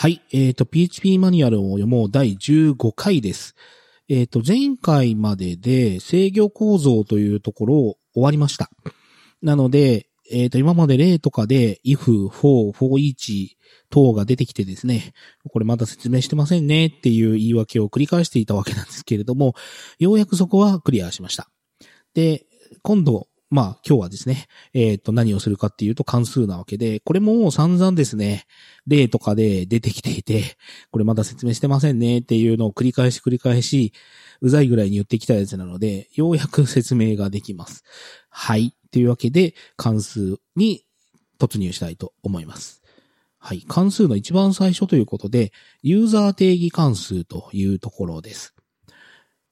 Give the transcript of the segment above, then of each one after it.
はい。えっ、と、PHP マニュアルを読もう第15回です。えっ、と、前回までで制御構造というところを終わりました。なので、えっ、と、今まで例とかで if, for, for each 等が出てきてですね、これまだ説明してませんねっていう言い訳を繰り返していたわけなんですけれども、ようやくそこはクリアしました。で、今度、まあ今日はですね、えっ、と何をするかっていうと関数なわけで、これも散々ですね、例とかで出てきていて、これまだ説明してませんねっていうのを繰り返し繰り返し、うざいぐらいに言ってきたやつなので、ようやく説明ができます。はい。というわけで、関数に突入したいと思います。はい。関数の一番最初ということで、ユーザー定義関数というところです。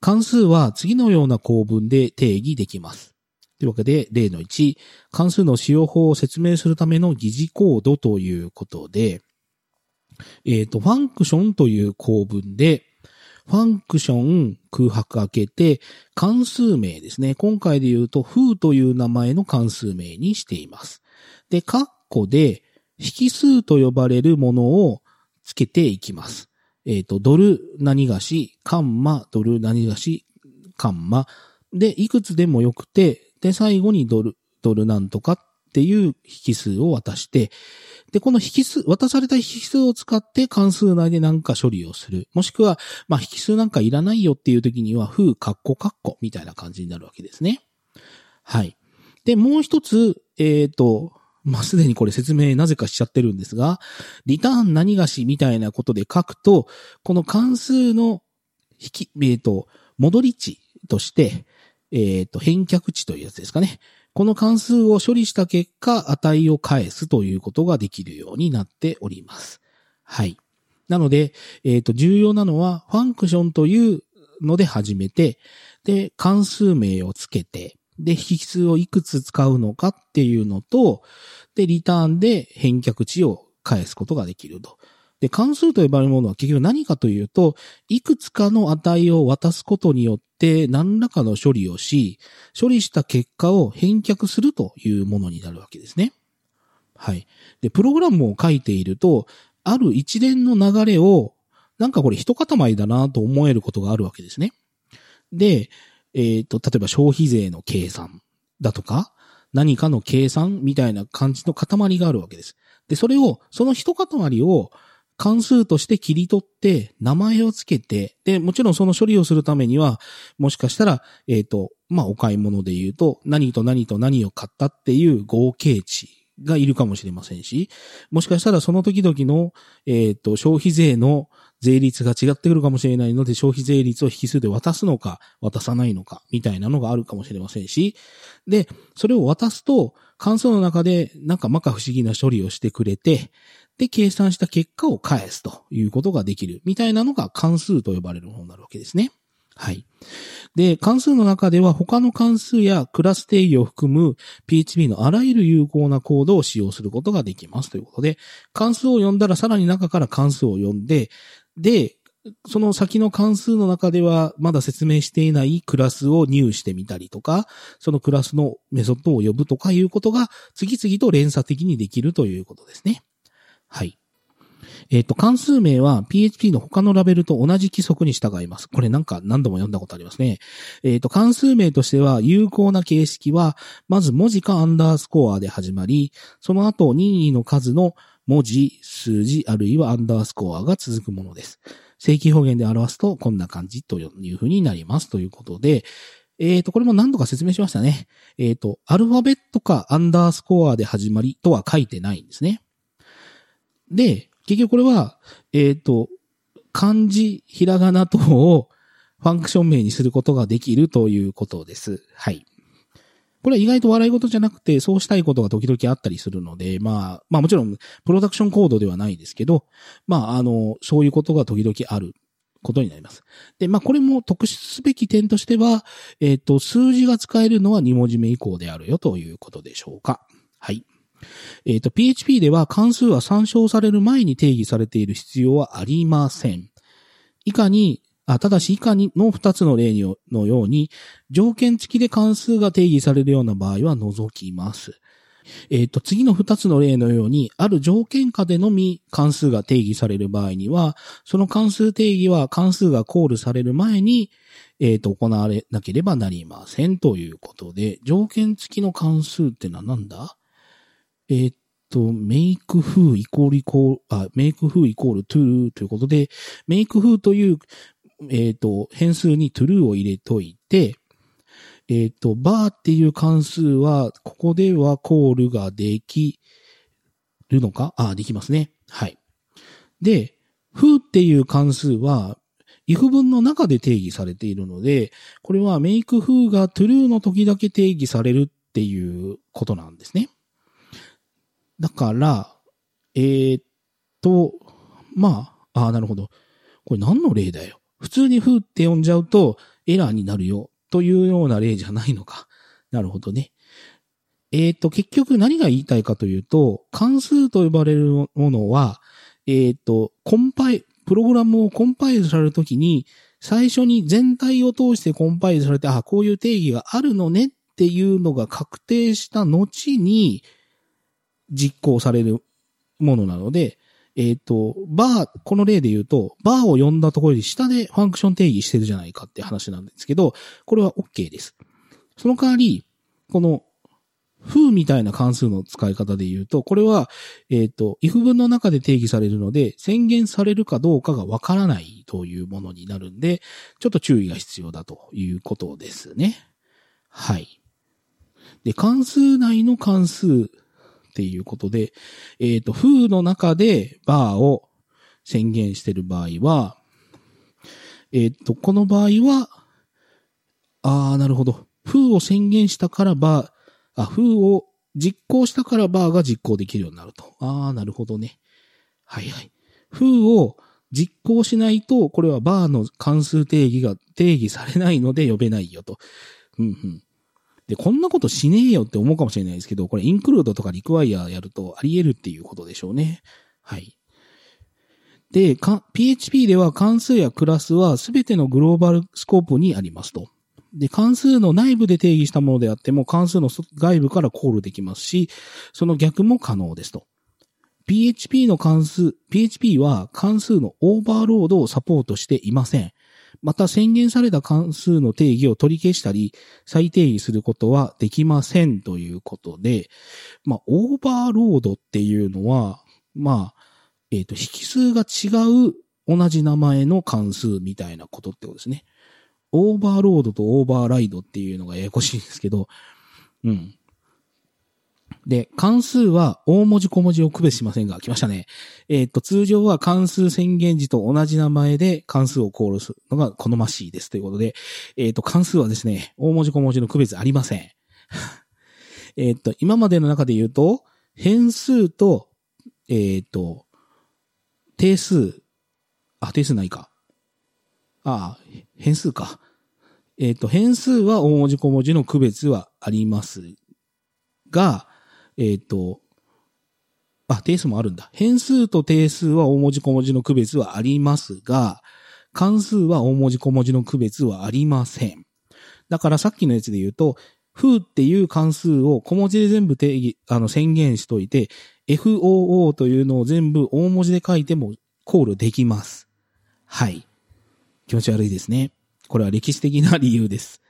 関数は次のような構文で定義できます。というわけで、例の1、関数の使用法を説明するための疑似コードということで、えっ、と、ファンクションという構文で、ファンクション空白開けて、関数名ですね。今回で言うと、foo という名前の関数名にしています。で、カッコで、引数と呼ばれるものをつけていきます。えっ、と、ドル何がし、カンマ、ドル何がし、カンマ。で、いくつでもよくて、で、最後にドル、ドルなんとかっていう引数を渡して、で、この引数、渡された引数を使って関数内で何か処理をする。もしくは、まあ、引数なんかいらないよっていう時には、風、カッコ、カッコみたいな感じになるわけですね。はい。で、もう一つ、えっ、と、まあ、すでにこれ説明なぜかしちゃってるんですが、リターン何がしみたいなことで書くと、この関数の引き、えっ、と、戻り値として、えっ、と、返却値というやつですかね。この関数を処理した結果、値を返すということができるようになっております。はい。なので、えっ、と、重要なのは、ファンクションというので始めて、で、関数名をつけて、で、引数をいくつ使うのかっていうのと、で、リターンで返却値を返すことができると。で、関数と呼ばれるものは結局何かというと、いくつかの値を渡すことによって何らかの処理をし、処理した結果を返却するというものになるわけですね。はい。で、プログラムを書いていると、ある一連の流れを、なんかこれ一塊だなと思えることがあるわけですね。で、えっ、と、例えば消費税の計算だとか、何かの計算みたいな感じの塊があるわけです。で、それを、その一塊を関数として切り取って、名前をつけて、で、もちろんその処理をするためには、もしかしたら、えっ、と、まあ、お買い物で言うと、何と何と何を買ったっていう合計値がいるかもしれませんし、もしかしたらその時々の、えっ、と、消費税の税率が違ってくるかもしれないので、消費税率を引数で渡すのか、渡さないのか、みたいなのがあるかもしれませんし、で、それを渡すと、関数の中で、なんか摩訶不思議な処理をしてくれて、で、計算した結果を返すということができる、みたいなのが関数と呼ばれるものになるわけですね。はい。で、関数の中では他の関数やクラス定義を含む PHP のあらゆる有効なコードを使用することができますということで、関数を読んだらさらに中から関数を読んで、で、その先の関数の中ではまだ説明していないクラスを入してみたりとか、そのクラスのメソッドを呼ぶとかいうことが次々と連鎖的にできるということですね。はい。えっ、と、関数名は PHP の他のラベルと同じ規則に従います。これなんか何度も読んだことありますね。えっ、と、関数名としては有効な形式は、まず文字かアンダースコアで始まり、その後任意の数の文字、数字、あるいはアンダースコアが続くものです。正規表現で表すとこんな感じという風になりますということで、えっ、と、これも何度か説明しましたね。えっ、と、アルファベットかアンダースコアで始まりとは書いてないんですね。で、結局これは、えっ、と、漢字、ひらがな等をファンクション名にすることができるということです。はい。これは意外と笑い事じゃなくて、そうしたいことが時々あったりするので、まあ、まあもちろん、プロダクションコードではないですけど、まあ、あの、そういうことが時々あることになります。で、まあこれも特筆すべき点としては、えっ、と、数字が使えるのは2文字目以降であるよということでしょうか。はい。えっ、と、PHP では関数は参照される前に定義されている必要はありません。以下に、あただし以下にの2つの例のように、条件付きで関数が定義されるような場合は除きます。えっ、と、次の2つの例のように、ある条件下でのみ関数が定義される場合には、その関数定義は関数がコールされる前に、えっ、と、行われなければなりませんということで、条件付きの関数ってのは何だ？えっ、と、make who イコールイコール、あ、make who イコール true ということで、make who という、えっ、と、変数に true を入れといて、えっ、と、bar っていう関数は、ここではコールができるのか？あ、できますね。はい。で、who っていう関数は、if 文の中で定義されているので、これは make who が true の時だけ定義されるっていうことなんですね。だから、えー、っと、まああ、あなるほど。これ何の例だよ？普通に風って呼んじゃうとエラーになるよというような例じゃないのか。なるほどね。えー、っと、結局何が言いたいかというと、関数と呼ばれるものは、えー、っと、コンパイ、プログラムをコンパイルされるときに、最初に全体を通してコンパイルされて、あ、こういう定義があるのねっていうのが確定した後に、実行されるものなので、えっ、ー、と、バー、この例で言うと、バーを呼んだところで下でファンクション定義してるじゃないかって話なんですけど、これは OK です。その代わり、この、風みたいな関数の使い方で言うと、これは、えっ、ー、と、if 文の中で定義されるので、宣言されるかどうかがわからないというものになるんで、ちょっと注意が必要だということですね。はい。で、関数内の関数っていうことで、えっ、ー、と、風の中でバーを宣言してる場合は、えっ、ー、と、この場合は、ああ、なるほど。風を宣言したからバー、あ、風を実行したからバーが実行できるようになると。ああ、なるほどね。はいはい。風を実行しないと、これはバーの関数定義が定義されないので呼べないよと。うんうん。で、こんなことしねえよって思うかもしれないですけど、これインクルードとかリクワイアやるとあり得るっていうことでしょうね。はい。で、PHP では関数やクラスはすべてのグローバルスコープにありますと。で、関数の内部で定義したものであっても関数の外部からコールできますし、その逆も可能ですと。PHP の関数、PHP は関数のオーバーロードをサポートしていません。また宣言された関数の定義を取り消したり、再定義することはできませんということで、まあ、オーバーロードっていうのは、まあ、えっ、ー、と、引数が違う同じ名前の関数みたいなことってことですね。オーバーロードとオーバーライドっていうのがややこしいんですけど、うん。で、関数は大文字小文字を区別しませんが、来ましたね。えっ、と、通常は関数宣言時と同じ名前で関数をコールするのが好ましいです。ということで、えっ、と、関数はですね、大文字小文字の区別ありません。えっと、今までの中で言うと、変数と、えっ、と、定数、あ、定数ないか。ああ、変数か。えっ、と、変数は大文字小文字の区別はありますが、えっ、ー、と、あ、定数もあるんだ。変数と定数は大文字小文字の区別はありますが、関数は大文字小文字の区別はありません。だからさっきのやつで言うと、フーっていう関数を小文字で全部定義、あの宣言しといて、FOO というのを全部大文字で書いてもコールできます。はい。気持ち悪いですね。これは歴史的な理由です。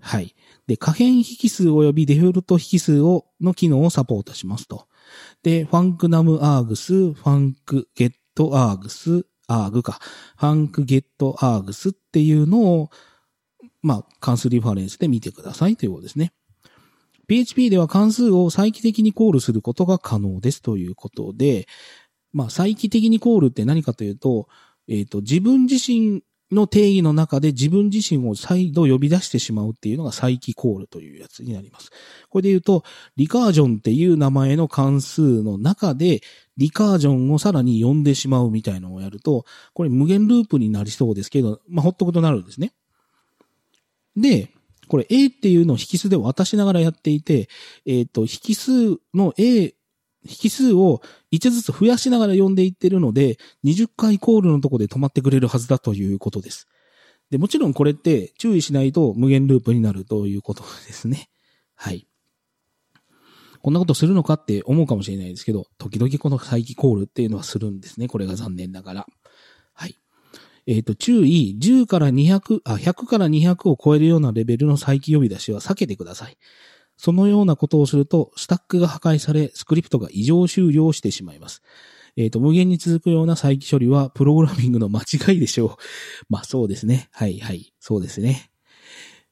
はい。で、可変引数及びデフォルト引数を、の機能をサポートしますと。で、ファンクナムアーグス、ファンクゲットアーグス、アーグか。ファンクゲットアーグスっていうのを、まあ、関数リファレンスで見てくださいということですね。PHP では関数を再帰的にコールすることが可能ですということで、まあ、再帰的にコールって何かというと、えっ、ー、と、自分自身の定義の中で自分自身を再度呼び出してしまうっていうのが再起コールというやつになります。これで言うと、リカージョンっていう名前の関数の中で、リカージョンをさらに呼んでしまうみたいなのをやると、これ無限ループになりそうですけど、まあ、ほっとくとなるんですね。で、これ A っていうのを引数で渡しながらやっていて、えっ、ー、と、引数の A 引数を1ずつ増やしながら読んでいってるので、20回コールのとこで止まってくれるはずだということです。で、もちろんこれって注意しないと無限ループになるということですね。はい。こんなことするのかって思うかもしれないですけど、時々この再起コールっていうのはするんですね。これが残念ながら。はい。えっ、ー、と、注意、10から200、あ、100から200を超えるようなレベルの再起呼び出しは避けてください。そのようなことをすると、スタックが破壊され、スクリプトが異常終了してしまいます。えっ、ー、と、無限に続くような再起処理は、プログラミングの間違いでしょう。まあ、そうですね。はい、はい。そうですね。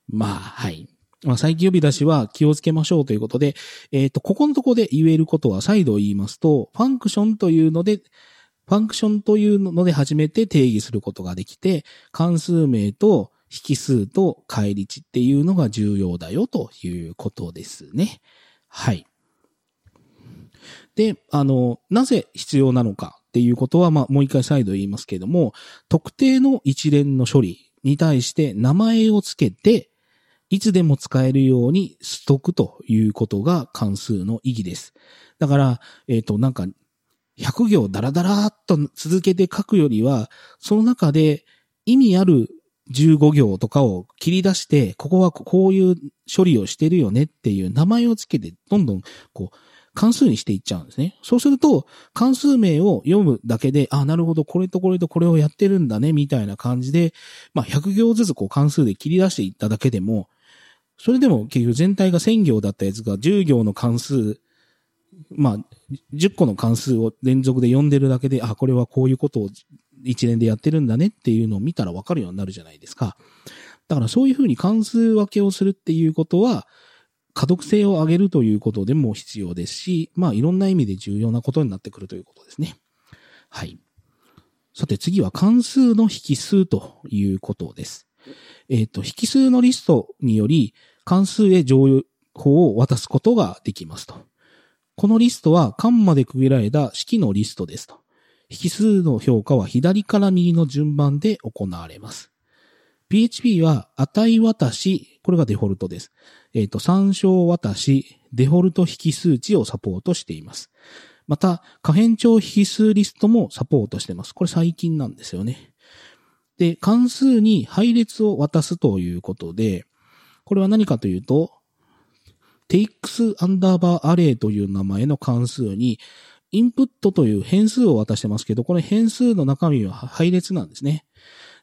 まあ、はい。まあ、再起呼び出しは気をつけましょうということで、えっ、ー、と、ここのとこで言えることは再度言いますと、ファンクションというので、ファンクションというので初めて定義することができて、関数名と引数と返り値っていうのが重要だよということですね。はい。で、あの、なぜ必要なのかっていうことは、まあ、もう一回再度言いますけれども、特定の一連の処理に対して名前を付けて、いつでも使えるようにストックということが関数の意義です。だから、えっ、ー、と、なんか、100行ダラダラっと続けて書くよりは、その中で意味ある15行とかを切り出して、ここはこういう処理をしてるよねっていう名前をつけて、どんどん、こう、関数にしていっちゃうんですね。そうすると、関数名を読むだけで、あ、なるほど、これとこれとこれをやってるんだね、みたいな感じで、まあ、100行ずつこう関数で切り出していっただけでも、それでも結局全体が1000行だったやつが10行の関数、まあ、10個の関数を連続で読んでるだけで、あ、これはこういうことを一連でやってるんだねっていうのを見たらわかるようになるじゃないですか。だからそういうふうに関数分けをするっていうことは、可読性を上げるということでも必要ですし、まあいろんな意味で重要なことになってくるということですね。はい。さて次は関数の引数ということです。えっ、ー、と、引数のリストにより関数へ情報を渡すことができますと。このリストは間まで区切られた式のリストですと。引数の評価は左から右の順番で行われます。PHP は値渡し、これがデフォルトです。えっ、ー、と、参照渡し、デフォルト引数値をサポートしています。また、可変調引数リストもサポートしています。これ最近なんですよね。で、関数に配列を渡すということで、これは何かというと、takes アンダーバーアレイという名前の関数に、インプットという変数を渡してますけど、この変数の中身は配列なんですね。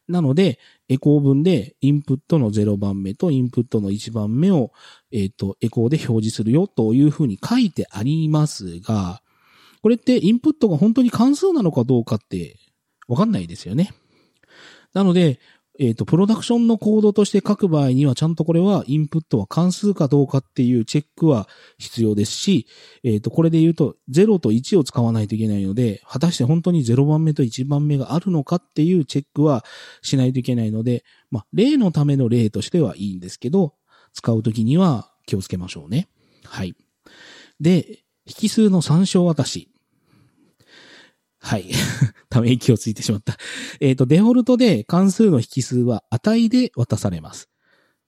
なので、エコー文でインプットの0番目とインプットの1番目を、えっ、ー、と、エコーで表示するよというふうに書いてありますが、これってインプットが本当に関数なのかどうかってわかんないですよね。なので、えっ、ー、と、プロダクションのコードとして書く場合には、ちゃんとこれはインプットは関数かどうかっていうチェックは必要ですし、えっ、ー、と、これで言うと、0と1を使わないといけないので、果たして本当に0番目と1番目があるのかっていうチェックはしないといけないので、まあ、例のための例としてはいいんですけど、使うときには気をつけましょうね。はい。で、引数の参照渡し。はい。ため息をついてしまった。えっ、ー、と、デフォルトで関数の引数は値で渡されます。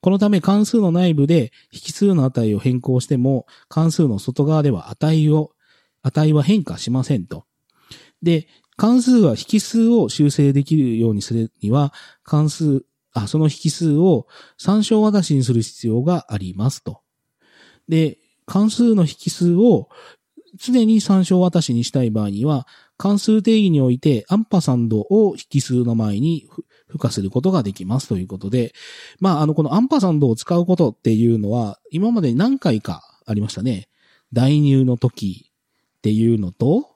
このため関数の内部で引数の値を変更しても関数の外側では値を、値は変化しませんと。で、関数は引数を修正できるようにするには関数、あ、その引数を参照渡しにする必要がありますと。で、関数の引数を常に参照渡しにしたい場合には、関数定義においてアンパサンドを引数の前に付加することができますということで、まあ、あの、このアンパサンドを使うことっていうのは、今まで何回かありましたね。代入の時っていうのと、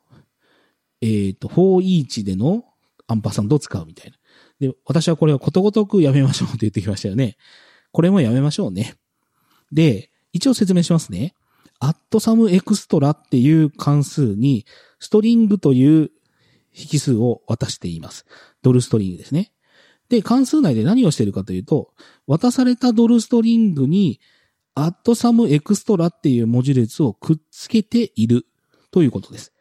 えっ、ー、と、for each でのアンパサンドを使うみたいな。で、私はこれをことごとくやめましょうって言ってきましたよね。これもやめましょうね。で、一応説明しますね。アットサムエクストラっていう関数に、ストリングという引数を渡しています。ドルストリングですね。で、関数内で何をしているかというと、渡されたドルストリングに、アットサムエクストラっていう文字列をくっつけているということです。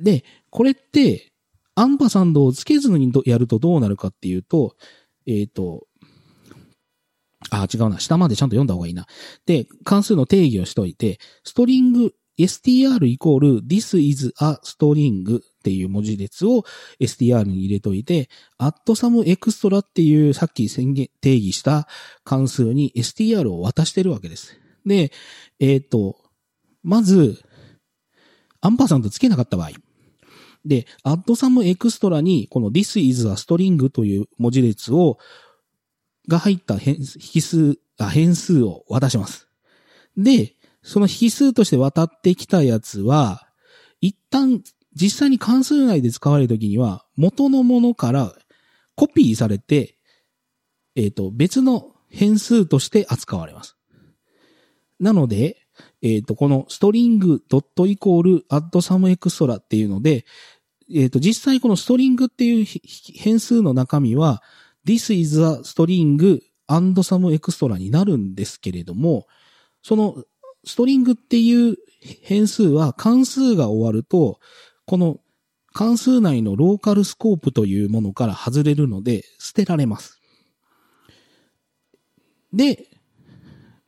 で、これって、アンパサンドをつけずにやるとどうなるかっていうと、えっ、ー、と、あ、違うな。下までちゃんと読んだ方がいいな。で、関数の定義をしといて、ストリング str イコール this is a string っていう文字列を str に入れといて、at some extra っていうさっき宣言、定義した関数に str を渡してるわけです。で、えっ、ー、と、まず、アンパーさんとつけなかった場合。で、add some extra に、この this is a string という文字列を、が入った変引数あ、変数を渡します。で、その引数として渡ってきたやつは、一旦実際に関数内で使われるときには、元のものからコピーされて、えっ、ー、と、別の変数として扱われます。なので、えっ、ー、と、このストリングドットイコールアッドサムエクストラっていうので、えっ、ー、と、実際このストリングっていう変数の中身は、this is a string and some extra になるんですけれども、そのストリングっていう変数は関数が終わると、この関数内のローカルスコープというものから外れるので捨てられます。で、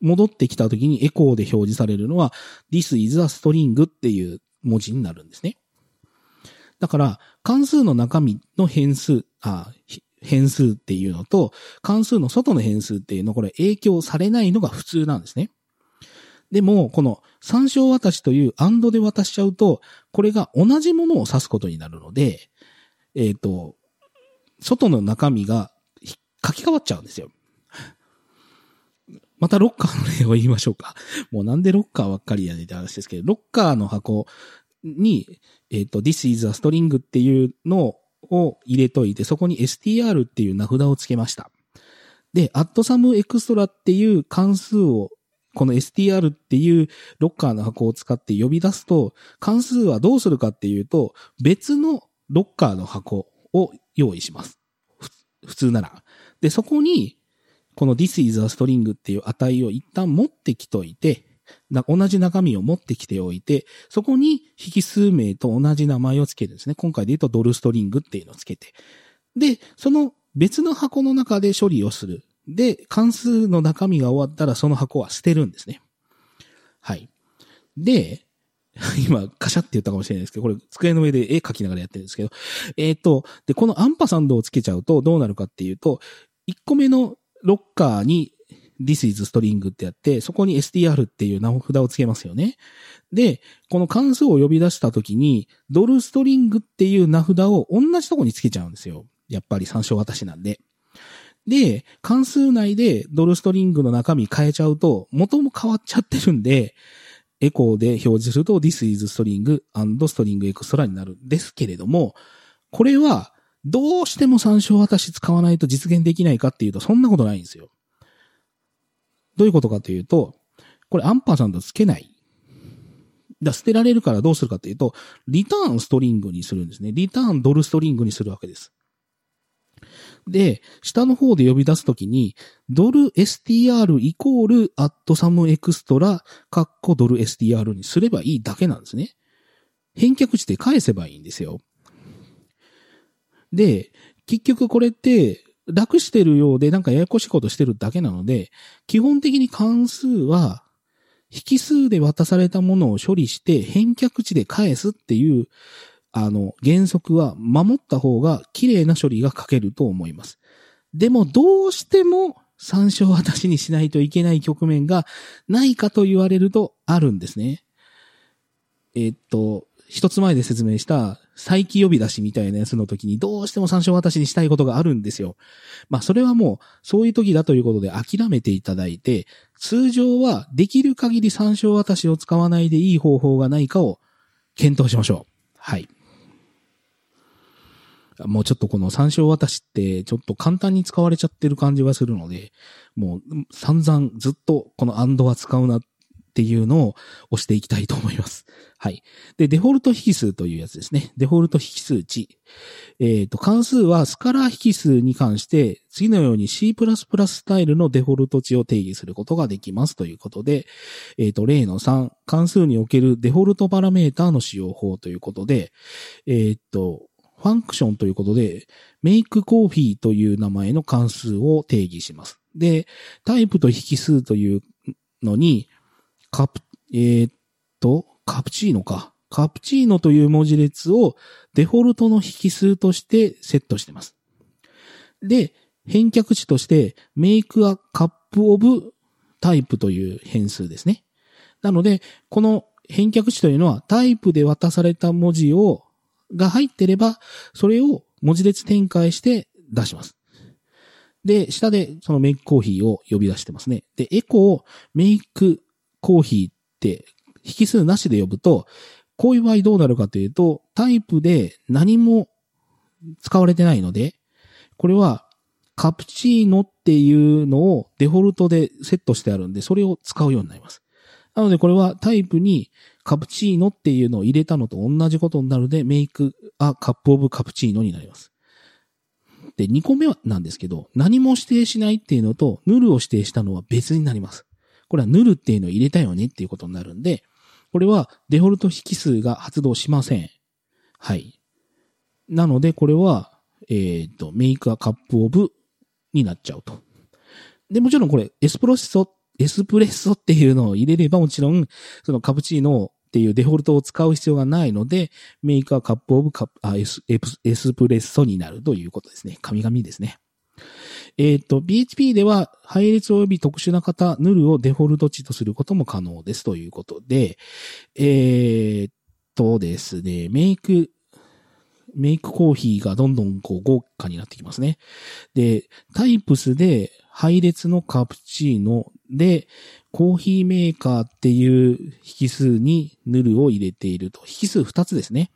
戻ってきた時にエコーで表示されるのは This is a string っていう文字になるんですね。だから、関数の中身の変数、あ、変数っていうのと、関数の外の変数っていうの、これ影響されないのが普通なんですね。でも、この参照渡しという and で渡しちゃうと、これが同じものを指すことになるので、えっ、ー、と、外の中身が書き換わっちゃうんですよ。またロッカーの例を言いましょうか。もうなんでロッカーばっかりやねんって話ですけど、ロッカーの箱に、えっ、ー、と、this is a string っていうのを入れといて、そこに str っていう名札をつけました。で、add some extra っていう関数をこの str っていうロッカーの箱を使って呼び出すと、関数はどうするかっていうと、別のロッカーの箱を用意します。普通なら。で、そこに、この this is a string っていう値を一旦持ってきといて、同じ中身を持ってきておいて、そこに引数名と同じ名前をつけるんですね。今回で言うとドルストリングっていうのをつけて。で、その別の箱の中で処理をする。で、関数の中身が終わったらその箱は捨てるんですね。はい。で、今、カシャって言ったかもしれないですけど、これ、机の上で絵描きながらやってるんですけど、えっ、ー、と、で、このアンパサンドをつけちゃうとどうなるかっていうと、1個目のロッカーに This is string ってやって、そこに str っていう名札をつけますよね。で、この関数を呼び出したときに、ドルストリングっていう名札を同じとこにつけちゃうんですよ。やっぱり参照私なんで。で、関数内でドルストリングの中身変えちゃうと、元も変わっちゃってるんで、エコーで表示すると this is string and string extra になるんですけれども、これはどうしても参照私使わないと実現できないかっていうとそんなことないんですよ。どういうことかというと、これアンパーさんとつけない。だ捨てられるからどうするかというと、リターンストリングにするんですね。リターンドルストリングにするわけです。で、下の方で呼び出すときに、ドル str イコールアットサムエクストラ、カッコドル str にすればいいだけなんですね。返却値で返せばいいんですよ。で、結局これって楽してるようでなんかややこしいことしてるだけなので、基本的に関数は引数で渡されたものを処理して返却値で返すっていうあの、原則は守った方が綺麗な処理が書けると思います。でもどうしても参照私にしないといけない局面がないかと言われるとあるんですね。えっと、一つ前で説明した再起呼び出しみたいなやつの時にどうしても参照私にしたいことがあるんですよ。まあそれはもうそういう時だということで諦めていただいて、通常はできる限り参照私を使わないでいい方法がないかを検討しましょう。はい。もうちょっとこの参照渡しってちょっと簡単に使われちゃってる感じがするので、もう散々ずっとこのアンドは使うなっていうのを押していきたいと思います。はい。で、デフォルト引数というやつですね。デフォルト引数値。えっ、ー、と、関数はスカラー引数に関して次のように C++ スタイルのデフォルト値を定義することができますということで、えっ、ー、と、例の3、関数におけるデフォルトパラメーターの使用法ということで、えっ、ー、と、ファンクションということで、make coffee という名前の関数を定義します。で、タイプと引数というのに、カプ、えー、っと、カプチーノか。カプチーノという文字列をデフォルトの引数としてセットしています。で、返却値として make a cup of type という変数ですね。なので、この返却値というのはタイプで渡された文字を、が入ってれば、それを文字列展開して出します。で、下でそのメイクコーヒーを呼び出してますね。で、エコをメイクコーヒーって引数なしで呼ぶと、こういう場合どうなるかというと、タイプで何も使われてないので、これはカプチーノっていうのをデフォルトでセットしてあるんで、それを使うようになります。なのでこれはタイプにカプチーノっていうのを入れたのと同じことになるので、メイクアカップオブカプチーノになります。で、2個目はなんですけど、何も指定しないっていうのと、ヌルを指定したのは別になります。これはヌルっていうのを入れたよねっていうことになるんで、これはデフォルト引数が発動しません。はい。なので、これは、えっ、と、 make a cup of になっちゃうと。で、もちろんこれ、エスプロッソ、エスプレッソっていうのを入れればもちろん、そのカプチーノっていうデフォルトを使う必要がないので、 make a cup of カプ、あ、エス、エスプレッソになるということですね。神々ですね。えっ、ー、と、PHP では配列及び特殊な型、ヌルをデフォルト値とすることも可能ですということで、えっ、とですね、メイク、メイクコーヒーがどんどんこう豪華になってきますね。で、タイプスで配列のカプチーノで、コーヒーメーカーっていう引数にヌルを入れていると。引数2つですね。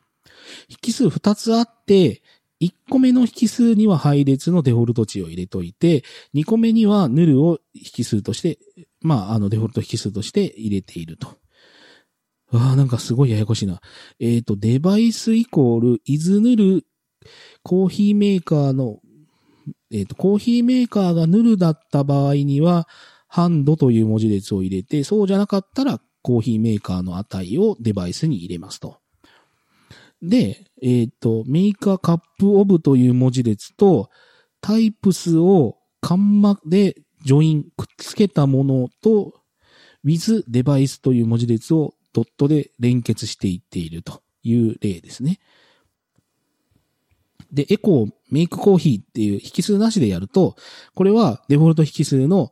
引数2つあって、1個目の引数には配列のデフォルト値を入れといて、2個目にはヌルを引数として、まあ、あのデフォルト引数として入れていると。ああ、なんかすごいややこしいな。えっ、ー、と、デバイスイコール、 is null、コーヒーメーカーの、えっ、ー、と、コーヒーメーカーがヌルだった場合には、 hand という文字列を入れて、そうじゃなかったら、コーヒーメーカーの値をデバイスに入れますと。で、えっ、ー、と、 make a cup of という文字列と、タイプスをカンマでジョイン、くっつけたものと、with デバイスという文字列をドットで連結していっているという例ですね。で、エコー、メイクコーヒーっていう引数なしでやると、これはデフォルト引数の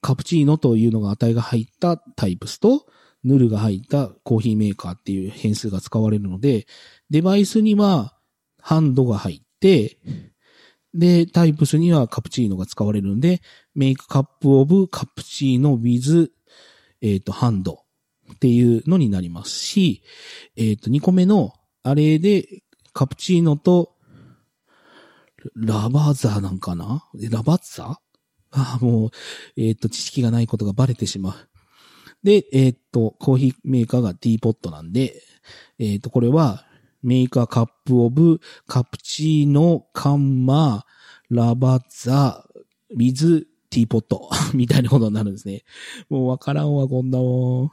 カプチーノというのが値が入ったタイプスと、ヌルが入ったコーヒーメーカーっていう変数が使われるので、デバイスにはハンドが入って、で、タイプスにはカプチーノが使われるんで、メイクカップオブカプチーノ with えっ、ー、と、ハンドっていうのになりますし、えっ、ー、と、2個目のあれでカプチーノとラバーザーなんかな？ラバッザああ、もう、えっ、と、知識がないことがバレてしまう。で、えっ、と、コーヒーメーカーがティーポットなんで、えっ、と、これは、メーカーカップオブ、カプチーノ、カンマ、ラバッザ、水、ティーポット、みたいなことになるんですね。もうわからんわ、こんなもん。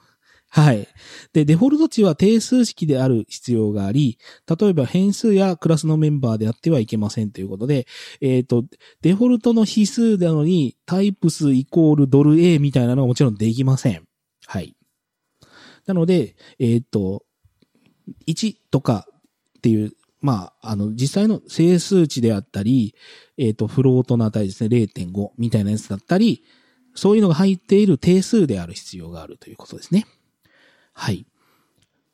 はい。で、デフォルト値は定数式である必要があり、例えば変数やクラスのメンバーであってはいけませんということで、えっ、ー、と、デフォルトの比数なのにタイプ数イコールドル A みたいなのはもちろんできません。はい。なので、えっ、ー、と、1とかっていう、まあ、あの、実際の整数値であったり、えっ、ー、と、フロートの値ですね、0.5みたいなやつだったり、そういうのが入っている定数である必要があるということですね。はい。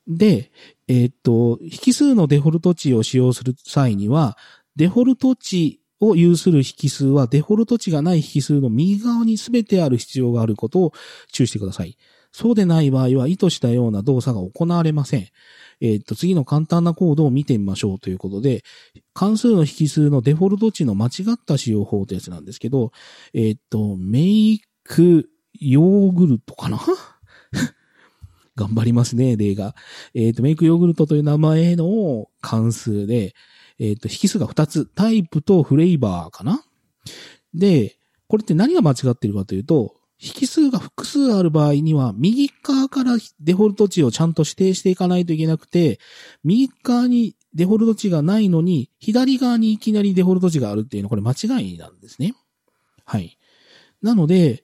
で、えっ、と、引数のデフォルト値を使用する際には、デフォルト値を有する引数はデフォルト値がない引数の右側に全てある必要があることを注意してください。そうでない場合は意図したような動作が行われません。えっ、と、次の簡単なコードを見てみましょうということで、関数の引数のデフォルト値の間違った使用法というやつなんですけど、えっ、と、メイクヨーグルトかな？頑張りますね、例が。えっ、ー、と、メイクヨーグルトという名前の関数で、えっ、ー、と、引数が2つ、タイプとフレーバーかなで、これって何が間違ってるかというと、引数が複数ある場合には、右側からデフォルト値をちゃんと指定していかないといけなくて、右側にデフォルト値がないのに、左側にいきなりデフォルト値があるっていうのは、これ間違いなんですね。はい。なので、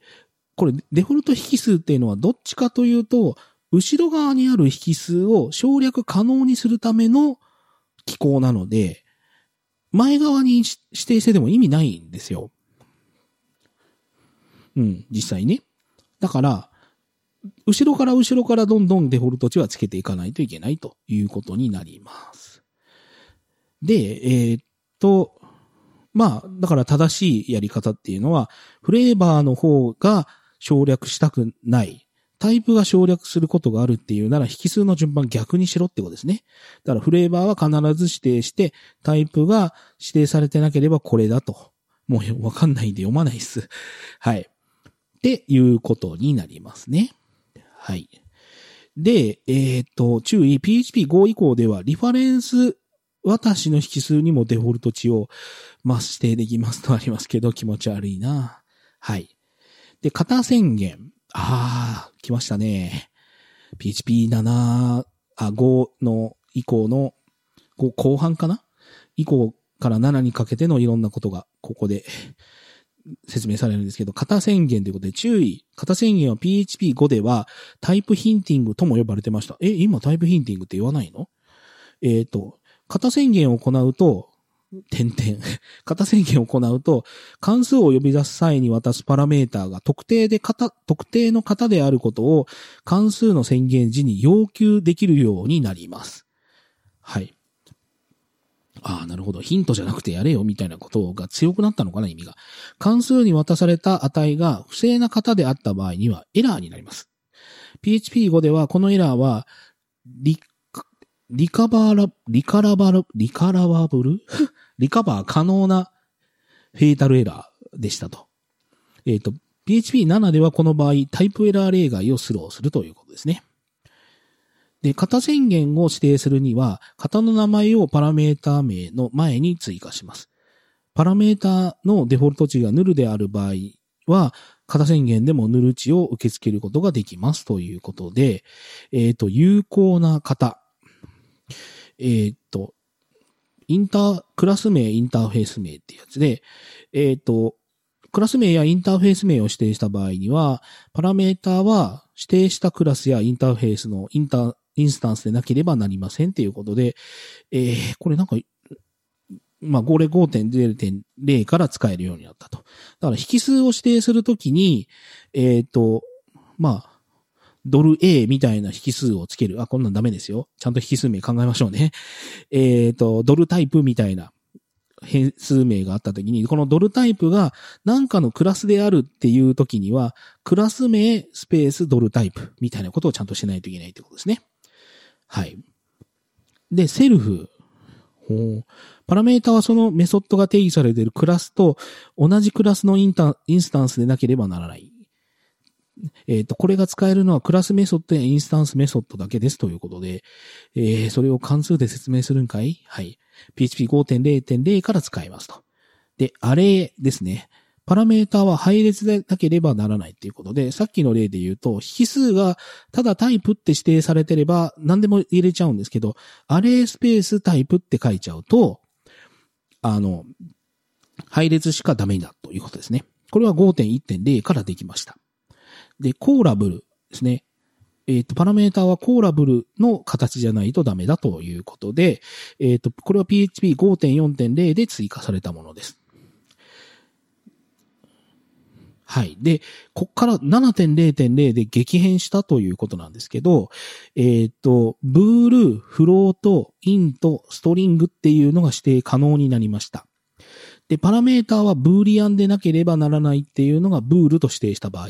これ、デフォルト引数っていうのはどっちかというと、後ろ側にある引数を省略可能にするための機構なので、前側に指定してでも意味ないんですよ。うん、実際ね。だから、後ろから後ろからどんどんデフォルト値はつけていかないといけないということになります。で、えーっと、まあ、だから正しいやり方っていうのは、フレーバーの方が省略したくない。タイプが省略することがあるっていうなら、引数の順番逆にしろってことですね。だからフレーバーは必ず指定して、タイプが指定されてなければこれだと。もうわかんないんで読まないっす。はい。っていうことになりますね。はい。で、えっ、と、注意、PHP5 以降では、リファレンス、私の引数にもデフォルト値を、まあ、指定できますとありますけど、気持ち悪いな。はい。で、型宣言。ああ、来ましたね。PHP7、あ、5の以降の、5後半かな？以降から7にかけてのいろんなことが、ここで説明されるんですけど、型宣言ということで注意。型宣言は PHP5 ではタイプヒンティングとも呼ばれてました。え、今タイプヒンティングって言わないの？えっ、と、型宣言を行うと、点々。型宣言を行うと、関数を呼び出す際に渡すパラメータが特定で型、特定の型であることを関数の宣言時に要求できるようになります。はい。ああ、なるほど。ヒントじゃなくてやれよ、みたいなことが強くなったのかな、意味が。関数に渡された値が不正な型であった場合にはエラーになります。PHP5 ではこのエラーは、リ、リカバーラ、リカラバル、リカラバブル？リカバー可能なフェータルエラーでしたと。えっ、と、PHP7 ではこの場合、タイプエラー例外をスローするということですね。で、型宣言を指定するには、型の名前をパラメータ名の前に追加します。パラメータのデフォルト値がヌルである場合は、型宣言でもヌル値を受け付けることができますということで、えっ、と、有効な型。えっ、と、インター、クラス名、インターフェース名ってやつで、えっ、と、クラス名やインターフェース名を指定した場合には、パラメータは指定したクラスやインターフェースのインター、インスタンスでなければなりませんっていうことで、えー、これなんか、まあ、これ5.0.0から使えるようになったと。だから、引数を指定するときに、えっ、と、まあ、ドル A みたいな引数をつける。あ、こんなんダメですよ。ちゃんと引数名考えましょうね。えっ、と、ドルタイプみたいな変数名があったときに、このドルタイプが何かのクラスであるっていうときには、クラス名スペースドルタイプみたいなことをちゃんとしないといけないってことですね。はい。で、 self。パラメータはそのメソッドが定義されているクラスと同じクラスのインタインスタンスでなければならない。えっ、と、これが使えるのはクラスメソッドやインスタンスメソッドだけですということで、えー、それを関数で説明するんかい？はい。PHP5.0.0 から使いますと。で、アレですね。パラメータは配列でなければならないっていうことで、さっきの例で言うと、引数がただタイプって指定されてれば何でも入れちゃうんですけど、アレスペースタイプって書いちゃうと、あの、配列しかダメだということですね。これは5.1.0からできました。で、コーラブルですね。えっ、と、パラメータはコーラブルの形じゃないとダメだということで、えっ、と、これは PHP5.4.0 で追加されたものです。はい。で、こっから7.0.0で激変したということなんですけど、えっ、と、ブール、フロート、イント、ストリングっていうのが指定可能になりました。で、パラメータはブーリアンでなければならないっていうのがブールと指定した場合、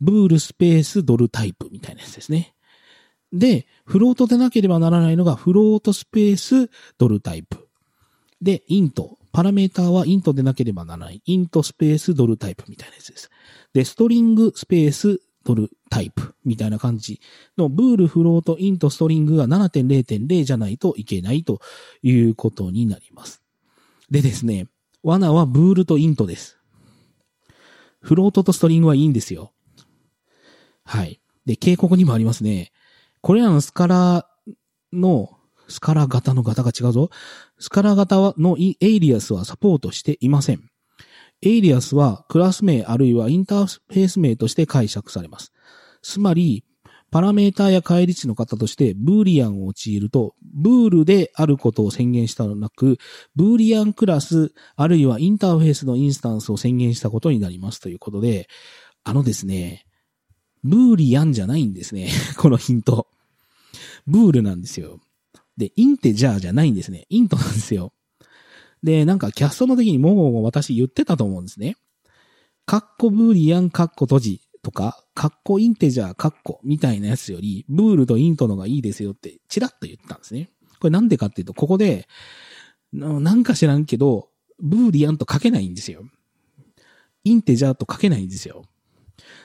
ブールスペースドルタイプみたいなやつですね。で、フロートでなければならないのがフロートスペースドルタイプ。で、イント。パラメーターはイントでなければならない。イントスペースドルタイプみたいなやつです。で、ストリングスペースドルタイプみたいな感じのブール、フロート、イント、ストリングが7.0.0じゃないといけないということになります。でですね、罠は bool と int です。 float と string はいいんですよ。はい。で、警告にもありますね。これらのスカラの、スカラ型の型が違うぞ。スカラ型のエイリアスはサポートしていません。エイリアスはクラス名あるいはインターフェース名として解釈されます。つまり、パラメータや返り値の型として boolean を用いると、 bool であることを宣言したのなく、ブーリアンクラスあるいはインターフェースのインスタンスを宣言したことになりますということで、あのですね、ブーリアンじゃないんですね。このヒント。ブールなんですよ。で、インテジャーじゃないんですね。イントなんですよ。で、なんかキャストの時にもう私言ってたと思うんですね。カッコブーリアンカッコ閉じとか、カッコインテジャーカッコみたいなやつより、ブールとイントのがいいですよってチラッと言ったんですね。これなんでかっていうと、ここで、なんか知らんけど、ブーリアンと書けないんですよ。インテジャーと書けないんですよ。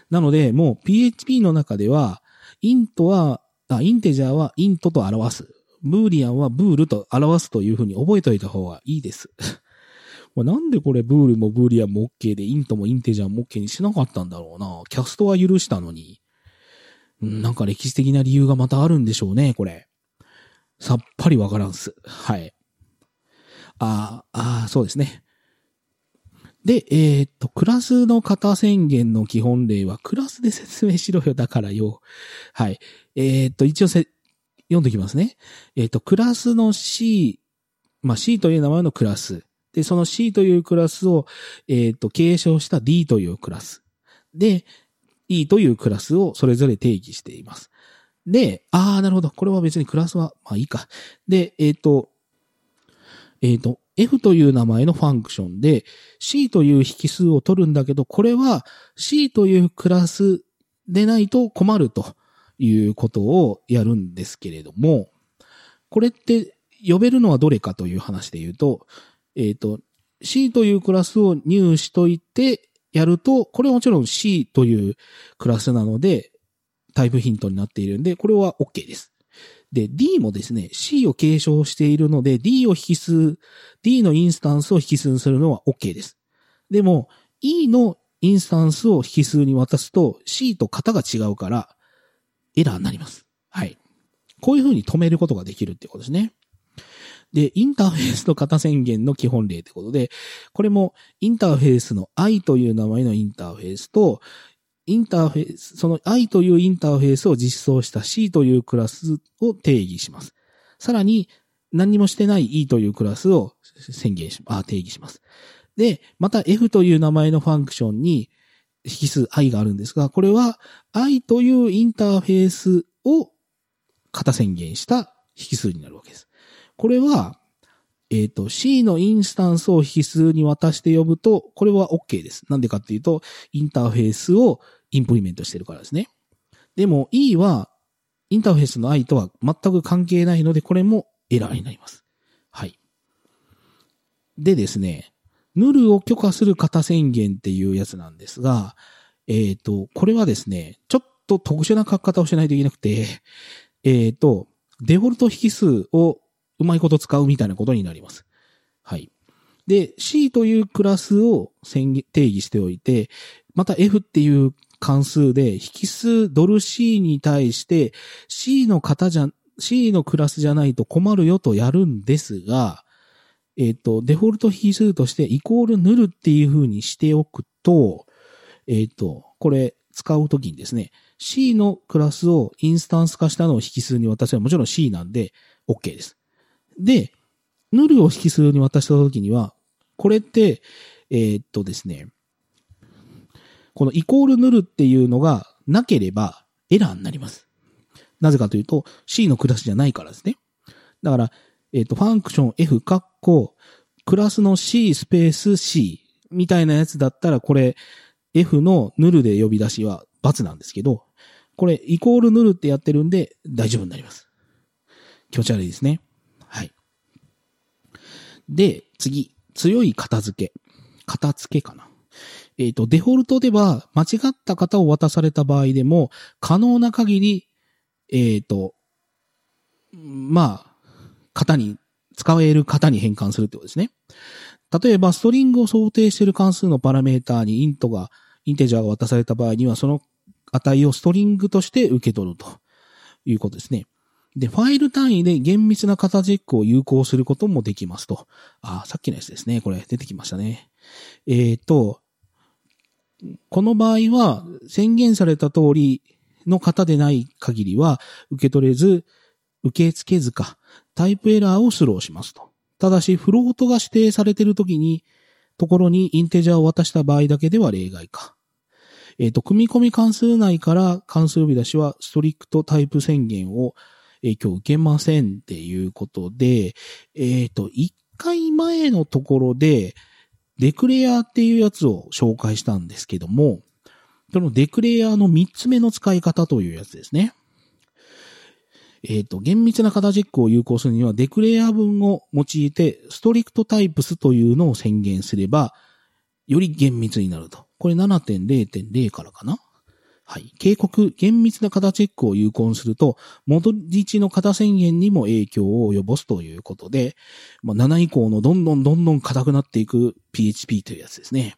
なので、もう PHP の中では、イントは、あ、インテジャーはイントと表す。ブーリアンはブールと表すというふうに覚えておいた方がいいです。まなんでこれブールもブーリアンも OK で、イントもインテジャーも OK にしなかったんだろうな。キャストは許したのに。なんか歴史的な理由がまたあるんでしょうね、これ。さっぱりわからんす。はい。ああ、そうですね。で、えー、っと、クラスの型宣言の基本例は、クラスで説明しろよ、だからよ。はい。えー、っと、一応せ、読んでおきますね。えー、っと、クラスの C、まあ、C という名前のクラス。で、その C というクラスを、えっと、継承した D というクラス。で、E というクラスをそれぞれ定義しています。で、ああ、なるほど。これは別にクラスは、まあいいか。で、えっ、と、えっ、と、F という名前のファンクションで C という引数を取るんだけど、これは C というクラスでないと困るということをやるんですけれども、これって呼べるのはどれかという話で言うと、えっ、ー、と、C というクラスを入しといてやると、これはもちろん C というクラスなので、タイプヒントになっているんで、これは OK です。で、D もですね、C を継承しているので、D を引数、D のインスタンスを引数にするのは OK です。でも、E のインスタンスを引数に渡すと C と型が違うから、エラーになります。はい。こういう風に止めることができるってことですね。で、インターフェースと型宣言の基本例ってことで、これもインターフェースの I という名前のインターフェースと、インターフェース、その I というインターフェースを実装した C というクラスを定義します。さらに、何もしてない E というクラスを宣言し、あ、定義します。で、また F という名前のファンクションに引数 I があるんですが、これは I というインターフェースを型宣言した引数になるわけです。これは、えっ、ー、と、C のインスタンスを引数に渡して呼ぶと、これは OK です。なんでかっていうと、インターフェースをインプリメントしてるからですね。でも E はインターフェースの I とは全く関係ないので、これもエラーになります。はい。でですね、ヌルを許可する型宣言っていうやつなんですが、えっ、ー、と、これはですね、ちょっと特殊な書き方をしないといけなくて、えっ、ー、と、デフォルト引数をうまいこと使うみたいなことになります。はい。で、C というクラスを定義しておいて、また F っていう関数で引数ドル C に対して C の型じゃ、C のクラスじゃないと困るよとやるんですが、えっ、ー、と、デフォルト引数としてイコールヌルっていう風にしておくと、えっ、ー、と、これ使うときにですね、C のクラスをインスタンス化したのを引数に渡せばもちろん C なんで OK です。で、ヌルを引数に渡したときには、これって、えー、っとですね、このイコールヌルっていうのがなければエラーになります。なぜかというと C のクラスじゃないからですね。だから、えっ、ー、と、ファンクション F カッコ、クラスの C スペース C みたいなやつだったらこれ F のヌルで呼び出しは×なんですけど、これイコールヌルってやってるんで大丈夫になります。気持ち悪いですね。はい。で、次、強い片付け。片付けかな。えっ、ー、と、デフォルトでは間違った型を渡された場合でも、可能な限り、えっ、ー、と、まあ、型に、使える型に変換するってことですね。例えば、ストリングを想定している関数のパラメータにイントが、インテジャーが渡された場合には、その値をストリングとして受け取るということですね。で、ファイル単位で厳密な型チェックを有効することもできますと。あ、さっきのやつですね。これ出てきましたね。えっ、ー、と、この場合は宣言された通りの方でない限りは受け取れず、受け付けずか、タイプエラーをスローしますと。ただし、フロートが指定されているときに、ところにインテジャーを渡した場合だけでは例外か。えっ、と、組み込み関数内から関数呼び出しはストリクトタイプ宣言を影響受けませんっていうことで、えっ、と、一回前のところで、デクレアっていうやつを紹介したんですけども、そのデクレアの3つ目の使い方というやつですね。えっ、と、厳密な型チェックを有効するには、デクレア文を用いて、ストリクトタイプスというのを宣言すれば、より厳密になると。これ7.0.0からかなはい。警告、厳密な型チェックを有効にすると、元日の型宣言にも影響を及ぼすということで、まあ、7以降のどんどんどんどん硬くなっていく PHP というやつですね。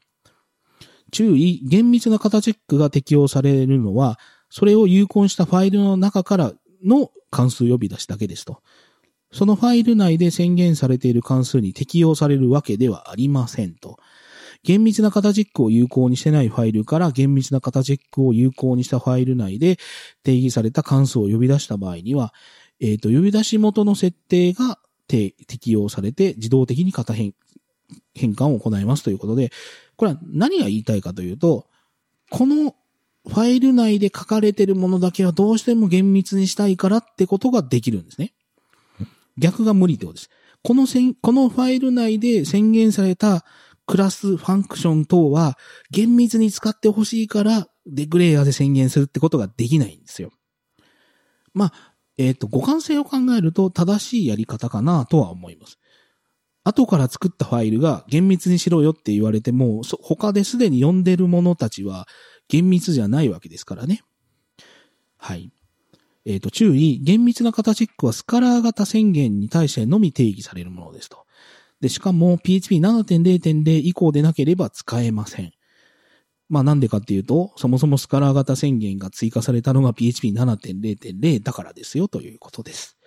注意、厳密な型チェックが適用されるのは、それを有効にしたファイルの中からの関数呼び出しだけですと。そのファイル内で宣言されている関数に適用されるわけではありませんと。厳密な型チェックを有効にしてないファイルから厳密な型チェックを有効にしたファイル内で定義された関数を呼び出した場合には、えっ、ー、と、呼び出し元の設定が適用されて自動的に型変変換を行いますということで、これは何が言いたいかというと、このファイル内で書かれているものだけはどうしても厳密にしたいからってことができるんですね。逆が無理ってことです。このせん、このファイル内で宣言されたクラス、ファンクション等は厳密に使ってほしいからデクレイヤーで宣言するってことができないんですよ。まあ、えっ、ー、と、互換性を考えると正しいやり方かなとは思います。後から作ったファイルが厳密にしろよって言われても、他ですでに読んでる者たちは厳密じゃないわけですからね。はい。えっ、ー、と、注意、厳密な型チェックはスカラー型宣言に対してのみ定義されるものですと。で、しかも PHP7.0.0 以降でなければ使えません。まあなんでかっていうと、そもそもスカラー型宣言が追加されたのが PHP7.0.0 だからですよということです。